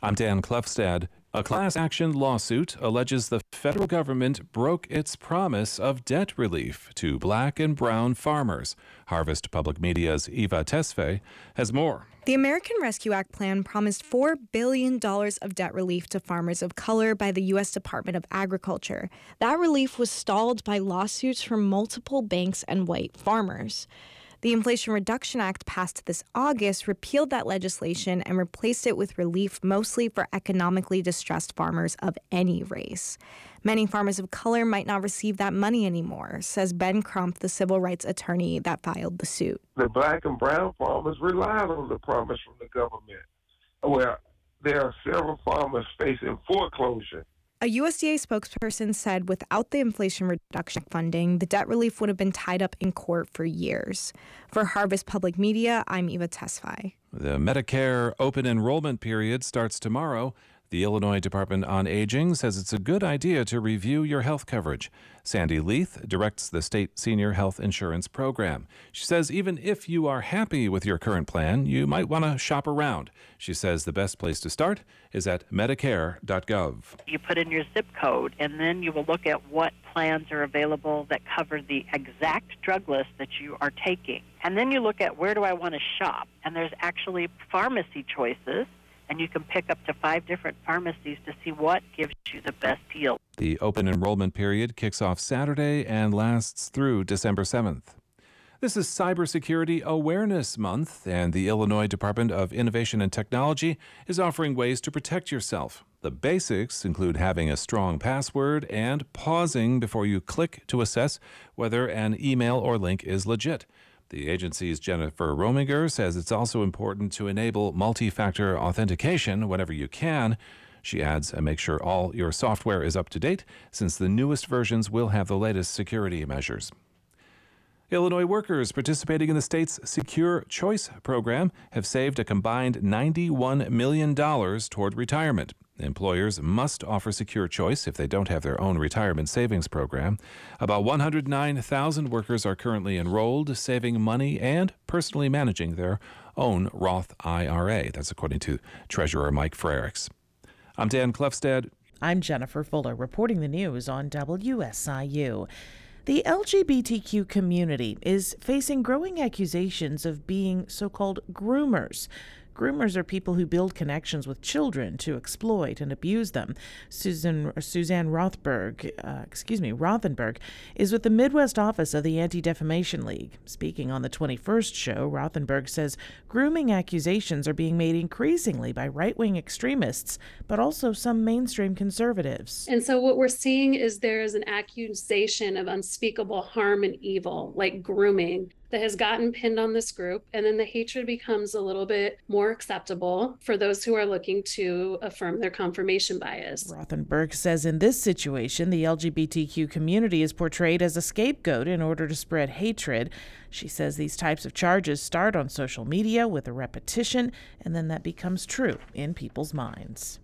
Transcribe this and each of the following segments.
I'm Dan Klefstad. A class action lawsuit alleges the federal government broke its promise of debt relief to black and brown farmers. Harvest Public Media's Eva Tesfaye has more. The American Rescue Act plan promised $4 billion of debt relief to farmers of color by the U.S. Department of Agriculture. That relief was stalled by lawsuits from multiple banks and white farmers. The Inflation Reduction Act passed this August repealed that legislation and replaced it with relief mostly for economically distressed farmers of any race. Many farmers of color might not receive that money anymore, says Ben Crump, the civil rights attorney that filed the suit. The black and brown farmers relied on the promise from the government. Where there are several farmers facing foreclosure a USDA spokesperson said without the Inflation Reduction funding, the debt relief would have been tied up in court for years. For Harvest Public Media, I'm Eva Tesfaye. The Medicare open enrollment period starts tomorrow. The Illinois Department on Aging says it's a good idea to review your health coverage. Sandy Leith directs the state senior health insurance program. She says even if you are happy with your current plan, you might want to shop around. She says the best place to start is at medicare.gov. You put in your zip code, and then you will look at what plans are available that cover the exact drug list that you are taking. And then you look at where do I want to shop? And there's actually pharmacy choices and you can pick up to five different pharmacies to see what gives you the best deal. The open enrollment period kicks off Saturday and lasts through December 7th. This is Cybersecurity Awareness Month, and the Illinois Department of Innovation and Technology is offering ways to protect yourself. The basics include having a strong password and pausing before you click to assess whether an email or link is legit. The agency's Jennifer Rominger says it's also important to enable multi factor authentication whenever you can. She adds, and make sure all your software is up to date, since the newest versions will have the latest security measures. Illinois workers participating in the state's Secure Choice program have saved a combined $91 million toward retirement. Employers must offer secure choice if they don't have their own retirement savings program. About 109,000 workers are currently enrolled, saving money and personally managing their own Roth IRA. That's according to Treasurer Mike Frerichs. I'm Dan Klefstad. I'm Jennifer Fuller reporting the news on WSIU. The LGBTQ community is facing growing accusations of being so called groomers. Groomers are people who build connections with children to exploit and abuse them. Susan Suzanne Rothberg, uh, excuse me, Rothenberg, is with the Midwest office of the Anti Defamation League. Speaking on the 21st show, Rothenberg says grooming accusations are being made increasingly by right wing extremists, but also some mainstream conservatives. And so what we're seeing is there is an accusation of unspeakable harm and evil, like grooming, that has gotten pinned on this group. And then the hatred becomes a little bit more acceptable for those who are looking to affirm their confirmation bias. Rothenberg says in this situation, the LGBTQ community is portrayed as a scapegoat in order to spread hatred. She says these types of charges start on social media with a repetition, and then that becomes true in people's minds.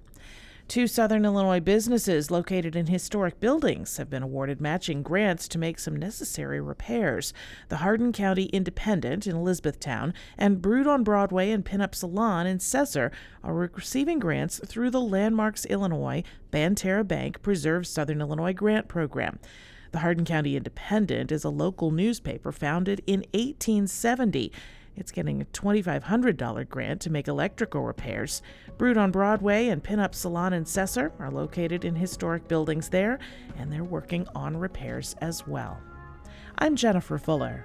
Two Southern Illinois businesses located in historic buildings have been awarded matching grants to make some necessary repairs. The Hardin County Independent in Elizabethtown and Brewed on Broadway and Pinup Salon in Sesser are receiving grants through the Landmarks Illinois Banterra Bank Preserve Southern Illinois grant program. The Hardin County Independent is a local newspaper founded in 1870 it's getting a $2,500 grant to make electrical repairs. Brewed on Broadway and Pinup Salon in Sesser are located in historic buildings there, and they're working on repairs as well. I'm Jennifer Fuller.